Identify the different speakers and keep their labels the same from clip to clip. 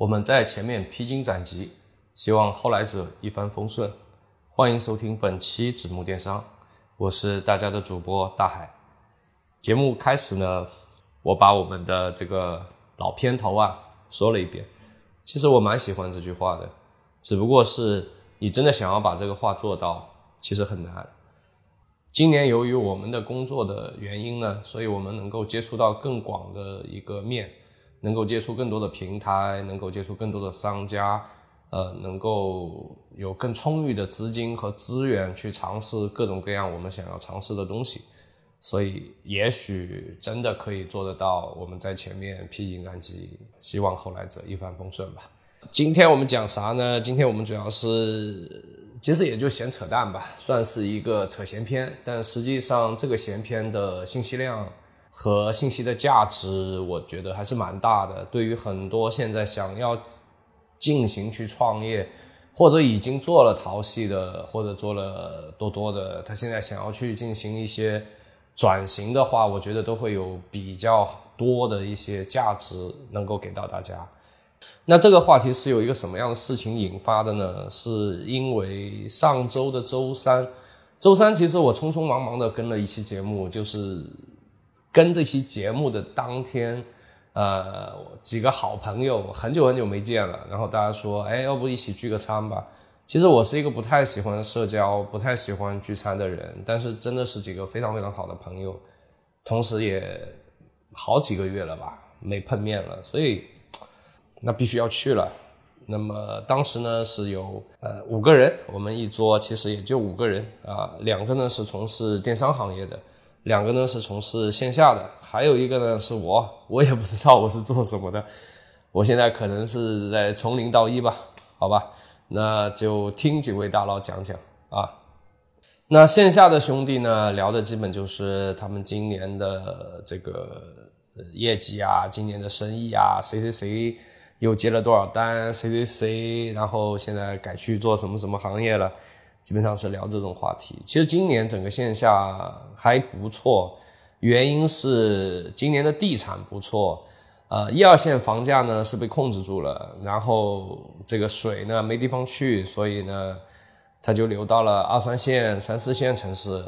Speaker 1: 我们在前面披荆斩棘，希望后来者一帆风顺。欢迎收听本期子木电商，我是大家的主播大海。节目开始呢，我把我们的这个老片头啊说了一遍。其实我蛮喜欢这句话的，只不过是你真的想要把这个话做到，其实很难。今年由于我们的工作的原因呢，所以我们能够接触到更广的一个面，能够接触更多的平台，能够接触更多的商家。呃，能够有更充裕的资金和资源去尝试各种各样我们想要尝试的东西，所以也许真的可以做得到。我们在前面披荆斩棘，希望后来者一帆风顺吧。今天我们讲啥呢？今天我们主要是，其实也就闲扯淡吧，算是一个扯闲篇。但实际上，这个闲篇的信息量和信息的价值，我觉得还是蛮大的。对于很多现在想要。进行去创业，或者已经做了淘系的，或者做了多多的，他现在想要去进行一些转型的话，我觉得都会有比较多的一些价值能够给到大家。那这个话题是有一个什么样的事情引发的呢？是因为上周的周三，周三其实我匆匆忙忙的跟了一期节目，就是跟这期节目的当天。呃，几个好朋友很久很久没见了，然后大家说，哎，要不一起聚个餐吧？其实我是一个不太喜欢社交、不太喜欢聚餐的人，但是真的是几个非常非常好的朋友，同时也好几个月了吧没碰面了，所以那必须要去了。那么当时呢是有呃五个人，我们一桌其实也就五个人啊，两个呢是从事电商行业的。两个呢是从事线下的，还有一个呢是我，我也不知道我是做什么的，我现在可能是在从零到一吧，好吧，那就听几位大佬讲讲啊。那线下的兄弟呢聊的基本就是他们今年的这个业绩啊，今年的生意啊，谁谁谁又接了多少单，谁谁谁，然后现在改去做什么什么行业了。基本上是聊这种话题。其实今年整个线下还不错，原因是今年的地产不错，呃，一二线房价呢是被控制住了，然后这个水呢没地方去，所以呢，它就流到了二三线、三四线城市，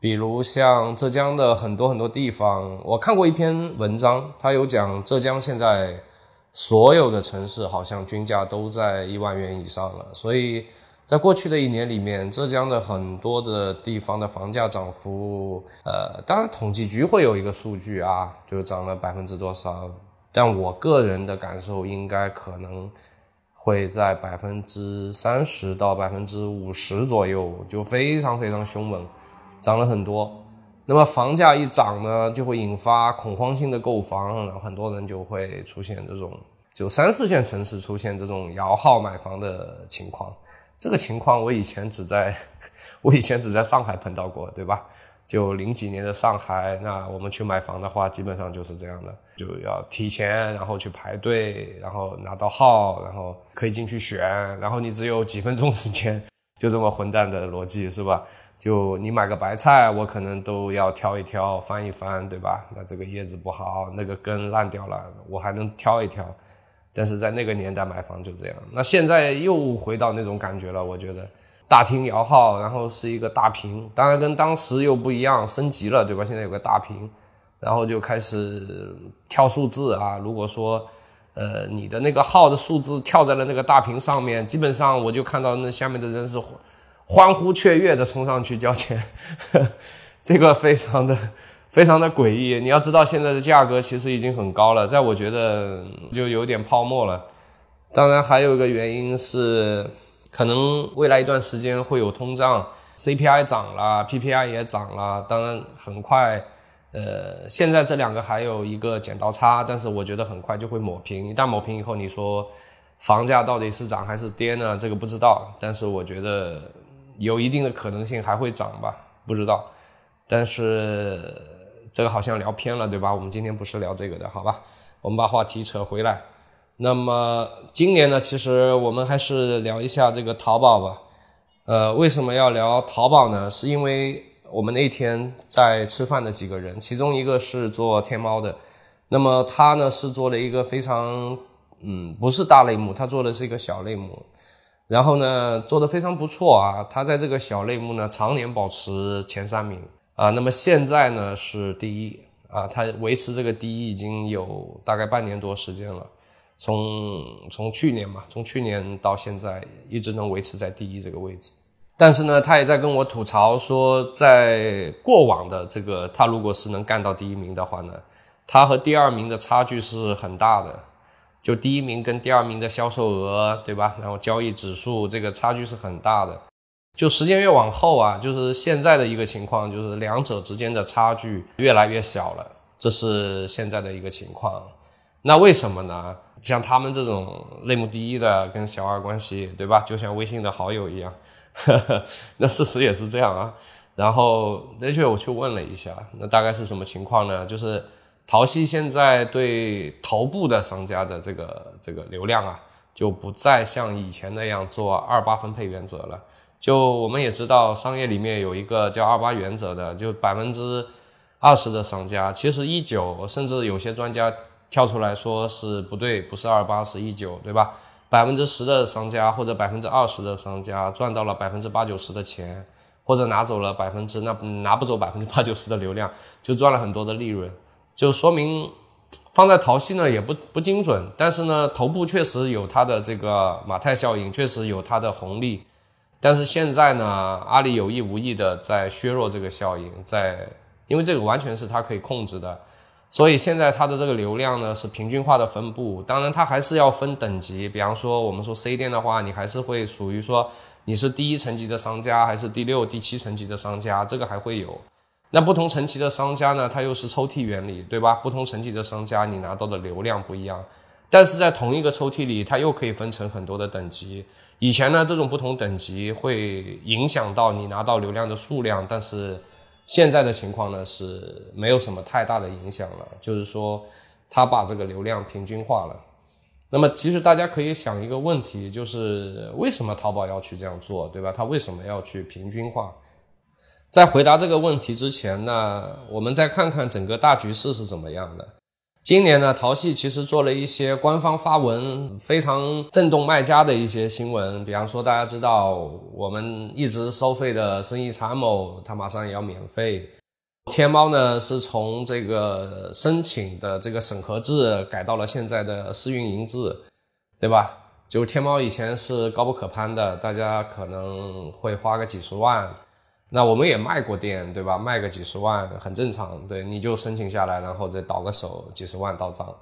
Speaker 1: 比如像浙江的很多很多地方。我看过一篇文章，它有讲浙江现在所有的城市好像均价都在一万元以上了，所以。在过去的一年里面，浙江的很多的地方的房价涨幅，呃，当然统计局会有一个数据啊，就涨了百分之多少。但我个人的感受应该可能会在百分之三十到百分之五十左右，就非常非常凶猛，涨了很多。那么房价一涨呢，就会引发恐慌性的购房，然后很多人就会出现这种，就三四线城市出现这种摇号买房的情况。这个情况我以前只在，我以前只在上海碰到过，对吧？就零几年的上海，那我们去买房的话，基本上就是这样的，就要提前，然后去排队，然后拿到号，然后可以进去选，然后你只有几分钟时间，就这么混蛋的逻辑是吧？就你买个白菜，我可能都要挑一挑，翻一翻，对吧？那这个叶子不好，那个根烂掉了，我还能挑一挑。但是在那个年代买房就这样，那现在又回到那种感觉了。我觉得大厅摇号，然后是一个大屏，当然跟当时又不一样，升级了，对吧？现在有个大屏，然后就开始跳数字啊。如果说，呃，你的那个号的数字跳在了那个大屏上面，基本上我就看到那下面的人是欢呼雀跃的冲上去交钱，这个非常的。非常的诡异，你要知道现在的价格其实已经很高了，在我觉得就有点泡沫了。当然还有一个原因是，可能未来一段时间会有通胀，CPI 涨了，PPI 也涨了。当然很快，呃，现在这两个还有一个剪刀差，但是我觉得很快就会抹平。一旦抹平以后，你说房价到底是涨还是跌呢？这个不知道，但是我觉得有一定的可能性还会涨吧，不知道，但是。这个好像聊偏了，对吧？我们今天不是聊这个的，好吧？我们把话题扯回来。那么今年呢，其实我们还是聊一下这个淘宝吧。呃，为什么要聊淘宝呢？是因为我们那天在吃饭的几个人，其中一个是做天猫的，那么他呢是做了一个非常嗯，不是大类目，他做的是一个小类目，然后呢，做的非常不错啊。他在这个小类目呢，常年保持前三名啊。那么现在呢是第一啊，他维持这个第一已经有大概半年多时间了，从从去年嘛，从去年到现在一直能维持在第一这个位置。但是呢，他也在跟我吐槽说，在过往的这个他如果是能干到第一名的话呢，他和第二名的差距是很大的。就第一名跟第二名的销售额，对吧？然后交易指数这个差距是很大的。就时间越往后啊，就是现在的一个情况，就是两者之间的差距越来越小了，这是现在的一个情况。那为什么呢？像他们这种类目第一的跟小二关系，对吧？就像微信的好友一样，那事实也是这样啊。然后的确我去问了一下，那大概是什么情况呢？就是。淘系现在对头部的商家的这个这个流量啊，就不再像以前那样做二八分配原则了。就我们也知道，商业里面有一个叫二八原则的，就百分之二十的商家，其实一九，甚至有些专家跳出来说是不对，不是二八，是一九，对吧？百分之十的商家或者百分之二十的商家赚到了百分之八九十的钱，或者拿走了百分之那拿不走百分之八九十的流量，就赚了很多的利润。就说明放在淘系呢也不不精准，但是呢头部确实有它的这个马太效应，确实有它的红利。但是现在呢，阿里有意无意的在削弱这个效应，在因为这个完全是它可以控制的，所以现在它的这个流量呢是平均化的分布。当然它还是要分等级，比方说我们说 C 店的话，你还是会属于说你是第一层级的商家，还是第六、第七层级的商家，这个还会有。那不同层级的商家呢，它又是抽屉原理，对吧？不同层级的商家，你拿到的流量不一样，但是在同一个抽屉里，它又可以分成很多的等级。以前呢，这种不同等级会影响到你拿到流量的数量，但是现在的情况呢，是没有什么太大的影响了，就是说，它把这个流量平均化了。那么，其实大家可以想一个问题，就是为什么淘宝要去这样做，对吧？它为什么要去平均化？在回答这个问题之前呢，我们再看看整个大局势是怎么样的。今年呢，淘系其实做了一些官方发文，非常震动卖家的一些新闻。比方说，大家知道我们一直收费的生意参谋，它马上也要免费。天猫呢，是从这个申请的这个审核制改到了现在的试运营制，对吧？就天猫以前是高不可攀的，大家可能会花个几十万。那我们也卖过店，对吧？卖个几十万很正常，对，你就申请下来，然后再倒个手，几十万到账。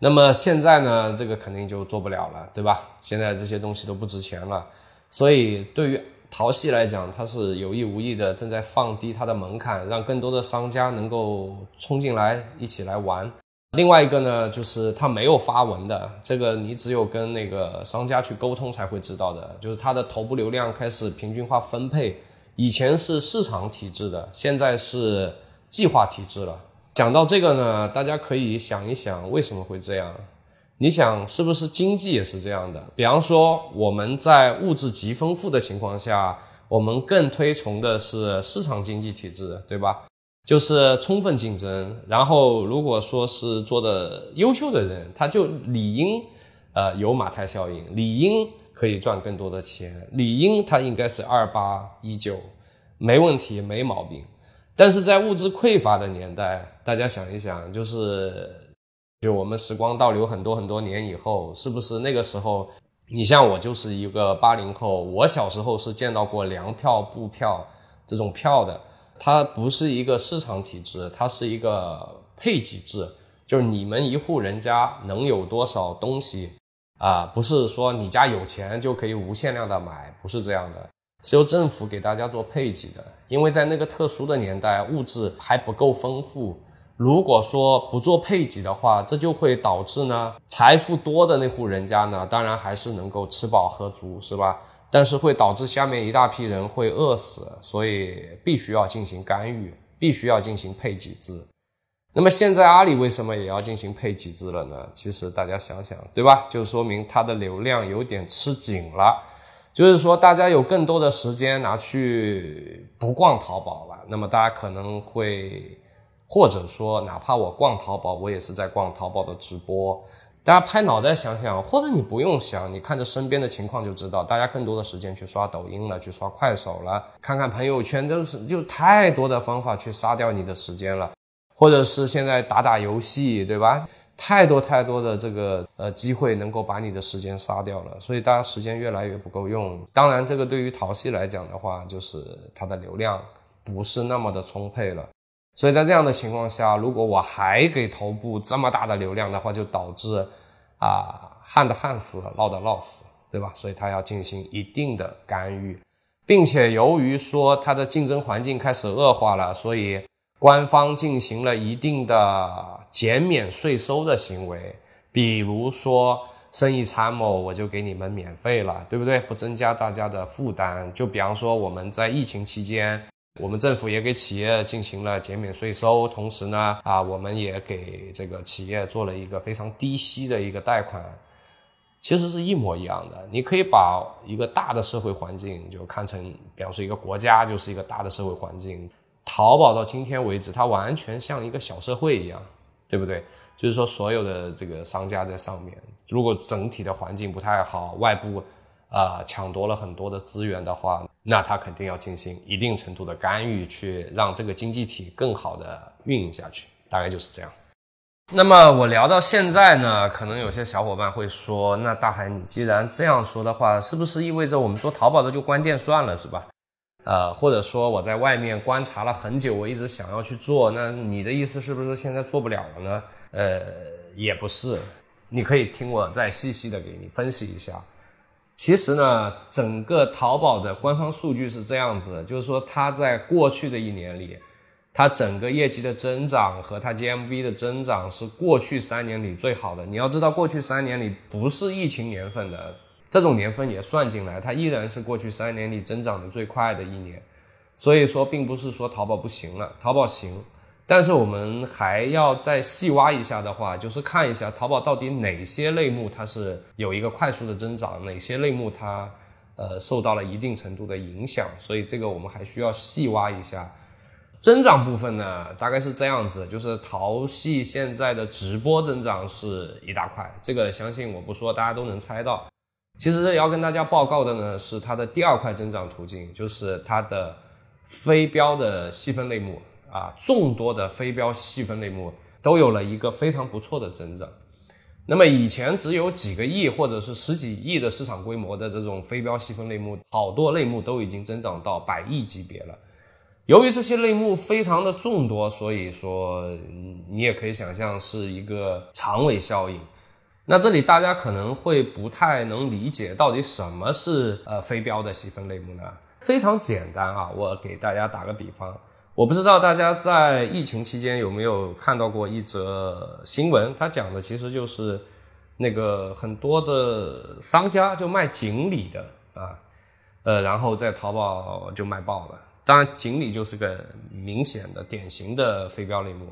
Speaker 1: 那么现在呢，这个肯定就做不了了，对吧？现在这些东西都不值钱了，所以对于淘系来讲，它是有意无意的正在放低它的门槛，让更多的商家能够冲进来一起来玩。另外一个呢，就是它没有发文的，这个你只有跟那个商家去沟通才会知道的，就是它的头部流量开始平均化分配。以前是市场体制的，现在是计划体制了。讲到这个呢，大家可以想一想，为什么会这样？你想，是不是经济也是这样的？比方说，我们在物质极丰富的情况下，我们更推崇的是市场经济体制，对吧？就是充分竞争。然后，如果说是做的优秀的人，他就理应，呃，有马太效应，理应。可以赚更多的钱，理应它应该是二八一九，没问题，没毛病。但是在物质匮乏的年代，大家想一想，就是就我们时光倒流很多很多年以后，是不是那个时候，你像我就是一个八零后，我小时候是见到过粮票、布票这种票的，它不是一个市场体制，它是一个配给制，就是你们一户人家能有多少东西。啊，不是说你家有钱就可以无限量的买，不是这样的，是由政府给大家做配给的。因为在那个特殊的年代，物质还不够丰富。如果说不做配给的话，这就会导致呢，财富多的那户人家呢，当然还是能够吃饱喝足，是吧？但是会导致下面一大批人会饿死，所以必须要进行干预，必须要进行配给制。那么现在阿里为什么也要进行配给制了呢？其实大家想想，对吧？就说明它的流量有点吃紧了，就是说大家有更多的时间拿去不逛淘宝了。那么大家可能会，或者说哪怕我逛淘宝，我也是在逛淘宝的直播。大家拍脑袋想想，或者你不用想，你看着身边的情况就知道，大家更多的时间去刷抖音了，去刷快手了，看看朋友圈，都是就太多的方法去杀掉你的时间了，或者是现在打打游戏，对吧？太多太多的这个呃机会能够把你的时间杀掉了，所以大家时间越来越不够用。当然，这个对于淘系来讲的话，就是它的流量不是那么的充沛了。所以在这样的情况下，如果我还给头部这么大的流量的话，就导致啊旱的旱死，涝的涝死，对吧？所以它要进行一定的干预，并且由于说它的竞争环境开始恶化了，所以官方进行了一定的减免税收的行为，比如说生意参谋，我就给你们免费了，对不对？不增加大家的负担。就比方说我们在疫情期间。我们政府也给企业进行了减免税收，同时呢，啊，我们也给这个企业做了一个非常低息的一个贷款，其实是一模一样的。你可以把一个大的社会环境就看成，比方说一个国家就是一个大的社会环境。淘宝到今天为止，它完全像一个小社会一样，对不对？就是说，所有的这个商家在上面，如果整体的环境不太好，外部。啊，抢夺了很多的资源的话，那他肯定要进行一定程度的干预，去让这个经济体更好的运营下去，大概就是这样。那么我聊到现在呢，可能有些小伙伴会说，那大海，你既然这样说的话，是不是意味着我们做淘宝的就关店算了，是吧？呃，或者说我在外面观察了很久，我一直想要去做，那你的意思是不是现在做不了了呢？呃，也不是，你可以听我再细细的给你分析一下。其实呢，整个淘宝的官方数据是这样子，就是说它在过去的一年里，它整个业绩的增长和它 GMV 的增长是过去三年里最好的。你要知道，过去三年里不是疫情年份的这种年份也算进来，它依然是过去三年里增长的最快的一年。所以说，并不是说淘宝不行了，淘宝行。但是我们还要再细挖一下的话，就是看一下淘宝到底哪些类目它是有一个快速的增长，哪些类目它呃受到了一定程度的影响。所以这个我们还需要细挖一下。增长部分呢，大概是这样子，就是淘系现在的直播增长是一大块，这个相信我不说，大家都能猜到。其实要跟大家报告的呢，是它的第二块增长途径，就是它的非标的细分类目。啊，众多的非标细分类目都有了一个非常不错的增长。那么以前只有几个亿或者是十几亿的市场规模的这种非标细分类目，好多类目都已经增长到百亿级别了。由于这些类目非常的众多，所以说你也可以想象是一个长尾效应。那这里大家可能会不太能理解，到底什么是呃非标的细分类目呢？非常简单啊，我给大家打个比方。我不知道大家在疫情期间有没有看到过一则新闻，它讲的其实就是那个很多的商家就卖锦鲤的啊，呃，然后在淘宝就卖爆了。当然，锦鲤就是个明显的、典型的非标类目，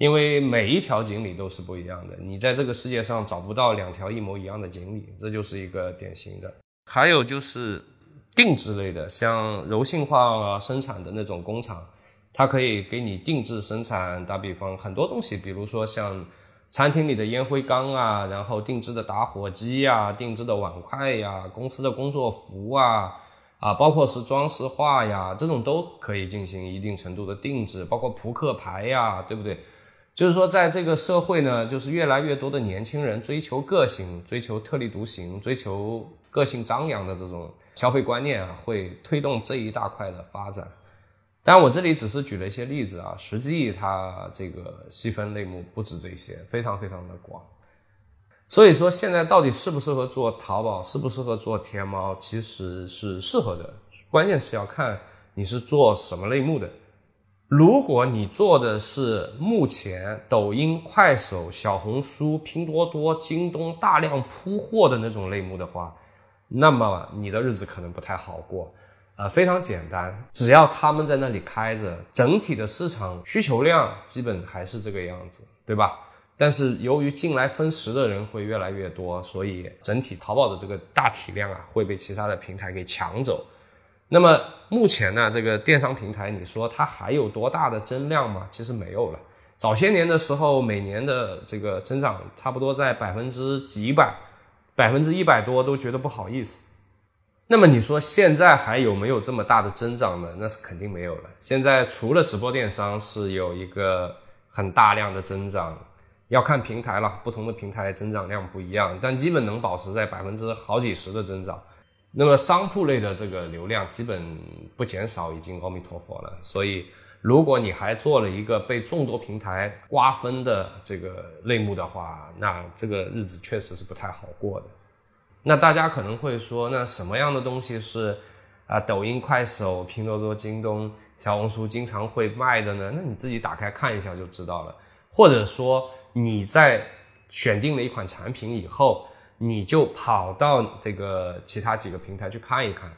Speaker 1: 因为每一条锦鲤都是不一样的，你在这个世界上找不到两条一模一样的锦鲤，这就是一个典型的。还有就是定制类的，像柔性化啊生产的那种工厂。它可以给你定制生产，打比方很多东西，比如说像餐厅里的烟灰缸啊，然后定制的打火机呀，定制的碗筷呀，公司的工作服啊，啊，包括是装饰画呀，这种都可以进行一定程度的定制，包括扑克牌呀，对不对？就是说，在这个社会呢，就是越来越多的年轻人追求个性，追求特立独行，追求个性张扬的这种消费观念啊，会推动这一大块的发展。但我这里只是举了一些例子啊，实际它这个细分类目不止这些，非常非常的广。所以说，现在到底适不适合做淘宝，适不适合做天猫，其实是适合的，关键是要看你是做什么类目的。如果你做的是目前抖音、快手、小红书、拼多多、京东大量铺货的那种类目的话，那么你的日子可能不太好过。呃，非常简单，只要他们在那里开着，整体的市场需求量基本还是这个样子，对吧？但是由于进来分食的人会越来越多，所以整体淘宝的这个大体量啊会被其他的平台给抢走。那么目前呢，这个电商平台，你说它还有多大的增量吗？其实没有了。早些年的时候，每年的这个增长差不多在百分之几百，百分之一百多都觉得不好意思。那么你说现在还有没有这么大的增长呢？那是肯定没有了。现在除了直播电商是有一个很大量的增长，要看平台了，不同的平台增长量不一样，但基本能保持在百分之好几十的增长。那么商铺类的这个流量基本不减少，已经阿弥陀佛了。所以如果你还做了一个被众多平台瓜分的这个类目的话，那这个日子确实是不太好过的。那大家可能会说，那什么样的东西是啊抖音、快手、拼多多、京东、小红书经常会卖的呢？那你自己打开看一下就知道了。或者说你在选定了一款产品以后，你就跑到这个其他几个平台去看一看。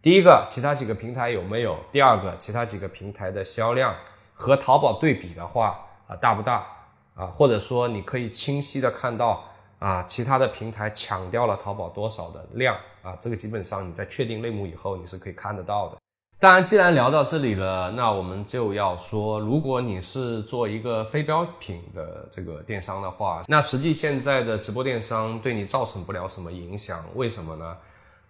Speaker 1: 第一个，其他几个平台有没有；第二个，其他几个平台的销量和淘宝对比的话啊大不大啊？或者说你可以清晰的看到。啊，其他的平台抢掉了淘宝多少的量啊？这个基本上你在确定类目以后，你是可以看得到的。当然，既然聊到这里了，那我们就要说，如果你是做一个非标品的这个电商的话，那实际现在的直播电商对你造成不了什么影响。为什么呢？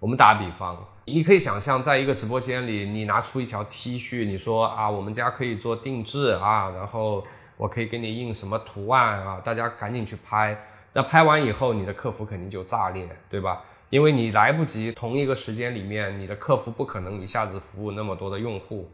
Speaker 1: 我们打比方，你可以想象，在一个直播间里，你拿出一条 T 恤，你说啊，我们家可以做定制啊，然后我可以给你印什么图案啊，大家赶紧去拍。那拍完以后，你的客服肯定就炸裂，对吧？因为你来不及同一个时间里面，你的客服不可能一下子服务那么多的用户，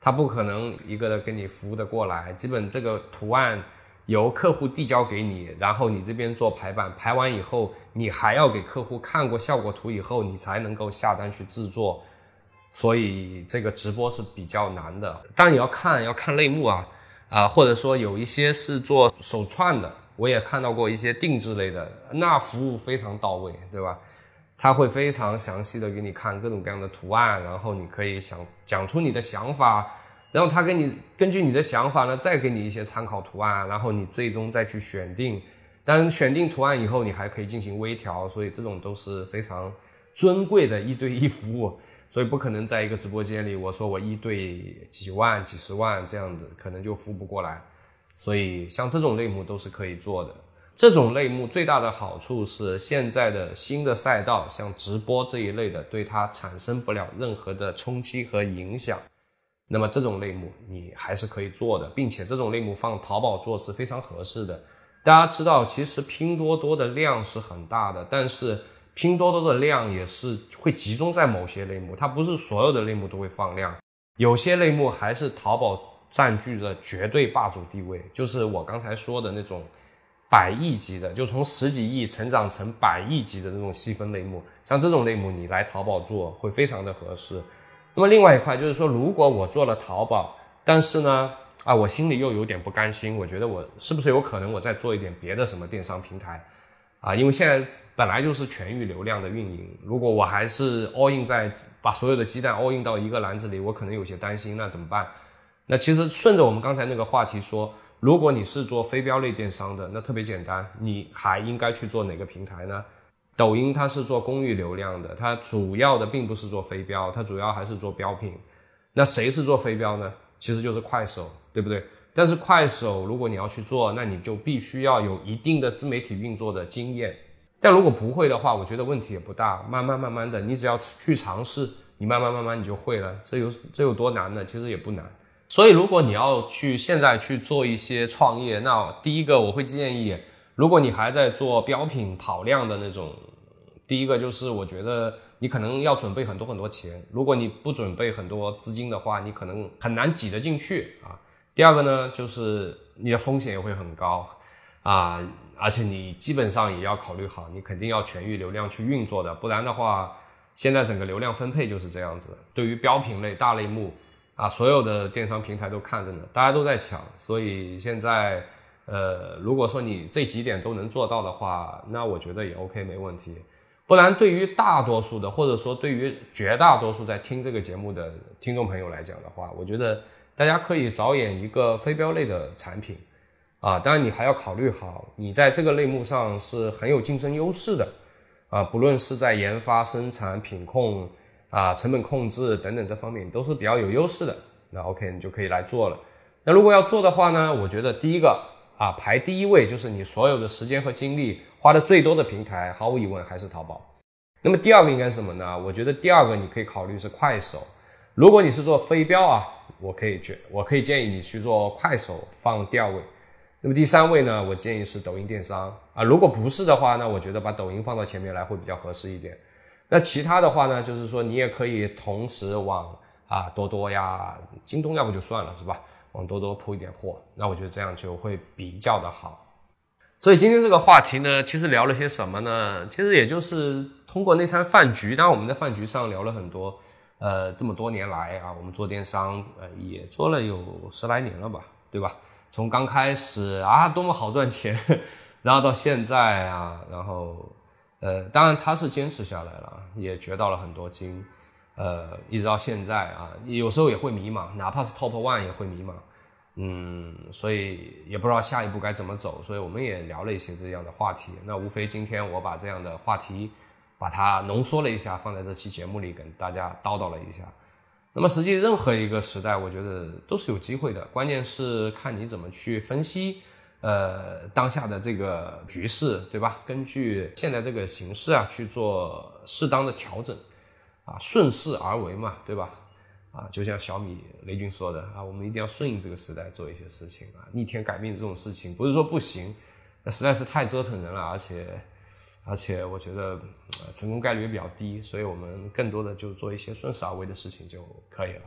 Speaker 1: 他不可能一个的给你服务的过来。基本这个图案由客户递交给你，然后你这边做排版，排完以后，你还要给客户看过效果图以后，你才能够下单去制作。所以这个直播是比较难的。当然你要看要看类目啊，啊，或者说有一些是做手串的。我也看到过一些定制类的，那服务非常到位，对吧？他会非常详细的给你看各种各样的图案，然后你可以想讲出你的想法，然后他给你根据你的想法呢，再给你一些参考图案，然后你最终再去选定。但选定图案以后，你还可以进行微调，所以这种都是非常尊贵的一对一服务，所以不可能在一个直播间里，我说我一对几万、几十万这样子，可能就服务不过来。所以，像这种类目都是可以做的。这种类目最大的好处是，现在的新的赛道，像直播这一类的，对它产生不了任何的冲击和影响。那么，这种类目你还是可以做的，并且这种类目放淘宝做是非常合适的。大家知道，其实拼多多的量是很大的，但是拼多多的量也是会集中在某些类目，它不是所有的类目都会放量，有些类目还是淘宝。占据着绝对霸主地位，就是我刚才说的那种百亿级的，就从十几亿成长成百亿级的那种细分类目，像这种类目你来淘宝做会非常的合适。那么另外一块就是说，如果我做了淘宝，但是呢，啊，我心里又有点不甘心，我觉得我是不是有可能我再做一点别的什么电商平台啊？因为现在本来就是全域流量的运营，如果我还是 all in 在把所有的鸡蛋 all in 到一个篮子里，我可能有些担心，那怎么办？那其实顺着我们刚才那个话题说，如果你是做非标类电商的，那特别简单，你还应该去做哪个平台呢？抖音它是做公域流量的，它主要的并不是做非标，它主要还是做标品。那谁是做非标呢？其实就是快手，对不对？但是快手如果你要去做，那你就必须要有一定的自媒体运作的经验。但如果不会的话，我觉得问题也不大，慢慢慢慢的，你只要去尝试，你慢慢慢慢你就会了。这有这有多难呢？其实也不难。所以，如果你要去现在去做一些创业，那第一个我会建议，如果你还在做标品跑量的那种，第一个就是我觉得你可能要准备很多很多钱。如果你不准备很多资金的话，你可能很难挤得进去啊。第二个呢，就是你的风险也会很高啊，而且你基本上也要考虑好，你肯定要全域流量去运作的，不然的话，现在整个流量分配就是这样子。对于标品类大类目。啊，所有的电商平台都看着呢，大家都在抢，所以现在，呃，如果说你这几点都能做到的话，那我觉得也 OK，没问题。不然，对于大多数的，或者说对于绝大多数在听这个节目的听众朋友来讲的话，我觉得大家可以着眼一个非标类的产品，啊，当然你还要考虑好，你在这个类目上是很有竞争优势的，啊，不论是在研发、生产、品控。啊，成本控制等等这方面都是比较有优势的，那 OK，你就可以来做了。那如果要做的话呢，我觉得第一个啊排第一位就是你所有的时间和精力花的最多的平台，毫无疑问还是淘宝。那么第二个应该是什么呢？我觉得第二个你可以考虑是快手。如果你是做飞镖啊，我可以去我可以建议你去做快手放第二位。那么第三位呢，我建议是抖音电商啊。如果不是的话，那我觉得把抖音放到前面来会比较合适一点。那其他的话呢，就是说你也可以同时往啊多多呀、京东要不就算了是吧？往多多铺一点货，那我觉得这样就会比较的好。所以今天这个话题呢，其实聊了些什么呢？其实也就是通过那餐饭局，当然我们在饭局上聊了很多，呃，这么多年来啊，我们做电商呃也做了有十来年了吧，对吧？从刚开始啊多么好赚钱，然后到现在啊，然后。呃，当然他是坚持下来了，也学到了很多经，呃，一直到现在啊，有时候也会迷茫，哪怕是 top one 也会迷茫，嗯，所以也不知道下一步该怎么走，所以我们也聊了一些这样的话题。那无非今天我把这样的话题把它浓缩了一下，放在这期节目里跟大家叨叨了一下。那么实际任何一个时代，我觉得都是有机会的，关键是看你怎么去分析。呃，当下的这个局势，对吧？根据现在这个形势啊，去做适当的调整，啊，顺势而为嘛，对吧？啊，就像小米雷军说的啊，我们一定要顺应这个时代做一些事情啊，逆天改命这种事情不是说不行，那实在是太折腾人了，而且而且我觉得成功概率也比较低，所以我们更多的就做一些顺势而为的事情就可以了。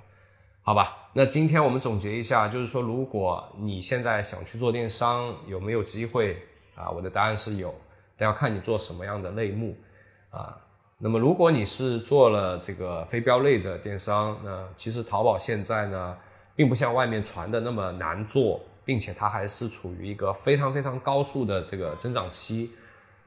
Speaker 1: 好吧，那今天我们总结一下，就是说，如果你现在想去做电商，有没有机会啊？我的答案是有，但要看你做什么样的类目啊。那么，如果你是做了这个非标类的电商，那其实淘宝现在呢，并不像外面传的那么难做，并且它还是处于一个非常非常高速的这个增长期。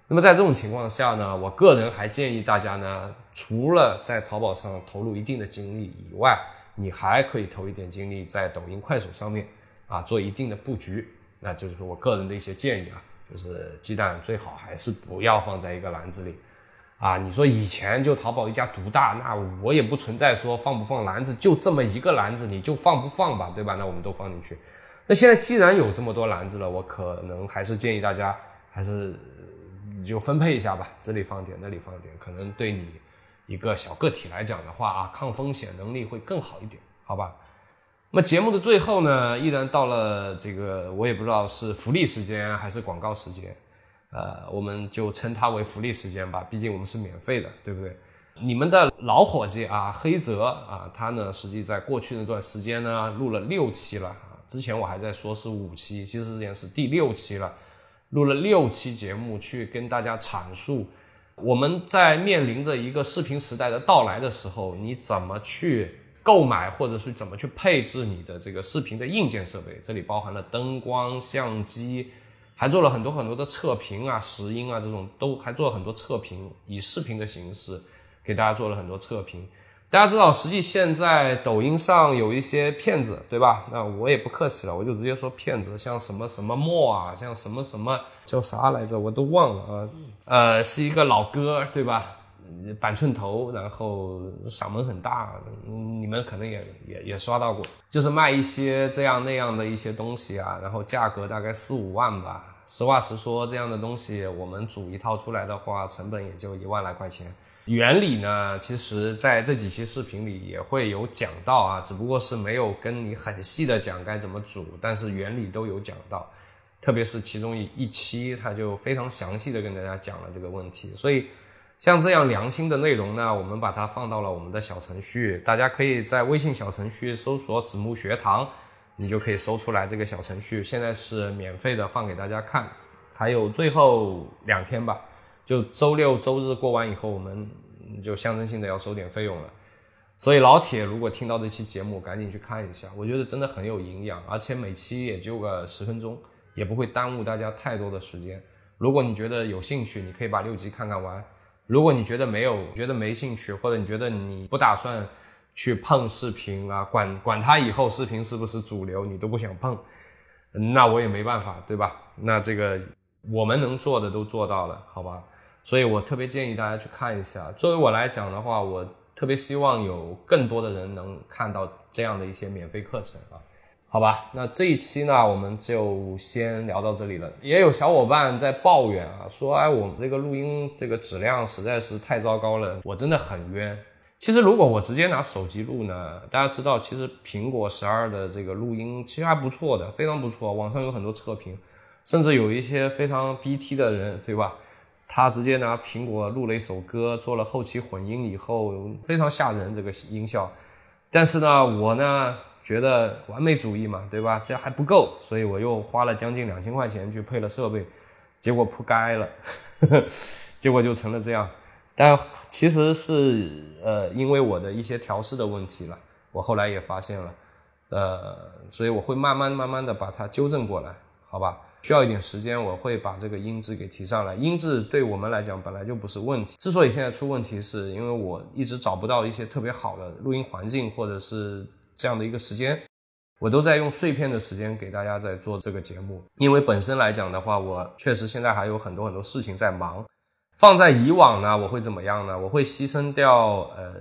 Speaker 1: 那么在这种情况下呢，我个人还建议大家呢，除了在淘宝上投入一定的精力以外，你还可以投一点精力在抖音、快手上面，啊，做一定的布局。那就是我个人的一些建议啊，就是鸡蛋最好还是不要放在一个篮子里，啊，你说以前就淘宝一家独大，那我也不存在说放不放篮子，就这么一个篮子，你就放不放吧，对吧？那我们都放进去。那现在既然有这么多篮子了，我可能还是建议大家还是就分配一下吧，这里放点，那里放点，可能对你。一个小个体来讲的话啊，抗风险能力会更好一点，好吧？那么节目的最后呢，依然到了这个我也不知道是福利时间还是广告时间，呃，我们就称它为福利时间吧，毕竟我们是免费的，对不对？你们的老伙计啊，黑泽啊，他呢，实际在过去那段时间呢，录了六期了啊，之前我还在说是五期，其实之前是第六期了，录了六期节目去跟大家阐述。我们在面临着一个视频时代的到来的时候，你怎么去购买，或者是怎么去配置你的这个视频的硬件设备？这里包含了灯光、相机，还做了很多很多的测评啊、拾音啊这种，都还做了很多测评，以视频的形式给大家做了很多测评。大家知道，实际现在抖音上有一些骗子，对吧？那我也不客气了，我就直接说骗子，像什么什么墨啊，像什么什么叫啥来着，我都忘了啊。呃，是一个老哥，对吧？板寸头，然后嗓门很大，你们可能也也也刷到过，就是卖一些这样那样的一些东西啊，然后价格大概四五万吧。实话实说，这样的东西我们组一套出来的话，成本也就一万来块钱。原理呢，其实在这几期视频里也会有讲到啊，只不过是没有跟你很细的讲该怎么煮，但是原理都有讲到，特别是其中一一期，他就非常详细的跟大家讲了这个问题。所以像这样良心的内容呢，我们把它放到了我们的小程序，大家可以在微信小程序搜索“子木学堂”，你就可以搜出来这个小程序，现在是免费的放给大家看，还有最后两天吧。就周六周日过完以后，我们就象征性的要收点费用了。所以老铁，如果听到这期节目，赶紧去看一下，我觉得真的很有营养，而且每期也就个十分钟，也不会耽误大家太多的时间。如果你觉得有兴趣，你可以把六集看看完；如果你觉得没有，觉得没兴趣，或者你觉得你不打算去碰视频啊，管管他以后视频是不是主流，你都不想碰，那我也没办法，对吧？那这个我们能做的都做到了，好吧？所以我特别建议大家去看一下。作为我来讲的话，我特别希望有更多的人能看到这样的一些免费课程啊。好吧，那这一期呢，我们就先聊到这里了。也有小伙伴在抱怨啊，说哎，我们这个录音这个质量实在是太糟糕了，我真的很冤。其实如果我直接拿手机录呢，大家知道，其实苹果十二的这个录音其实还不错的，非常不错。网上有很多测评，甚至有一些非常 BT 的人，对吧？他直接拿苹果录了一首歌，做了后期混音以后，非常吓人这个音效。但是呢，我呢觉得完美主义嘛，对吧？这还不够，所以我又花了将近两千块钱去配了设备，结果扑街了呵呵，结果就成了这样。但其实是呃，因为我的一些调试的问题了，我后来也发现了，呃，所以我会慢慢慢慢的把它纠正过来，好吧？需要一点时间，我会把这个音质给提上来。音质对我们来讲本来就不是问题，之所以现在出问题，是因为我一直找不到一些特别好的录音环境，或者是这样的一个时间，我都在用碎片的时间给大家在做这个节目。因为本身来讲的话，我确实现在还有很多很多事情在忙。放在以往呢，我会怎么样呢？我会牺牲掉呃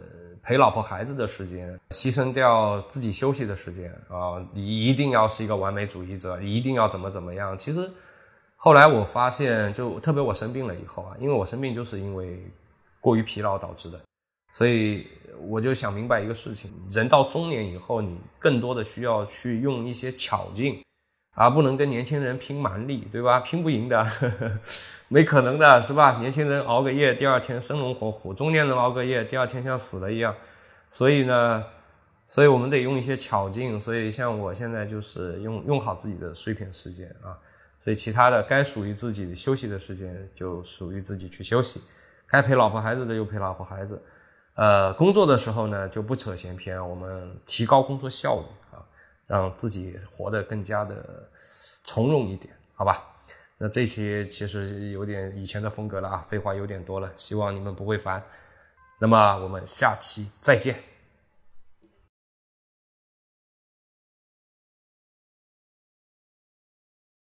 Speaker 1: 陪老婆孩子的时间，牺牲掉自己休息的时间啊！你一定要是一个完美主义者，一定要怎么怎么样？其实后来我发现，就特别我生病了以后啊，因为我生病就是因为过于疲劳导致的，所以我就想明白一个事情：人到中年以后，你更多的需要去用一些巧劲。啊，不能跟年轻人拼蛮力，对吧？拼不赢的，呵 呵没可能的，是吧？年轻人熬个夜，第二天生龙活虎；中年人熬个夜，第二天像死了一样。所以呢，所以我们得用一些巧劲。所以像我现在就是用用好自己的碎片时间啊。所以其他的该属于自己休息的时间就属于自己去休息，该陪老婆孩子的就陪老婆孩子。呃，工作的时候呢就不扯闲篇，我们提高工作效率。让自己活得更加的从容一点，好吧？那这期其实有点以前的风格了啊，废话有点多了，希望你们不会烦。那么我们下期再见。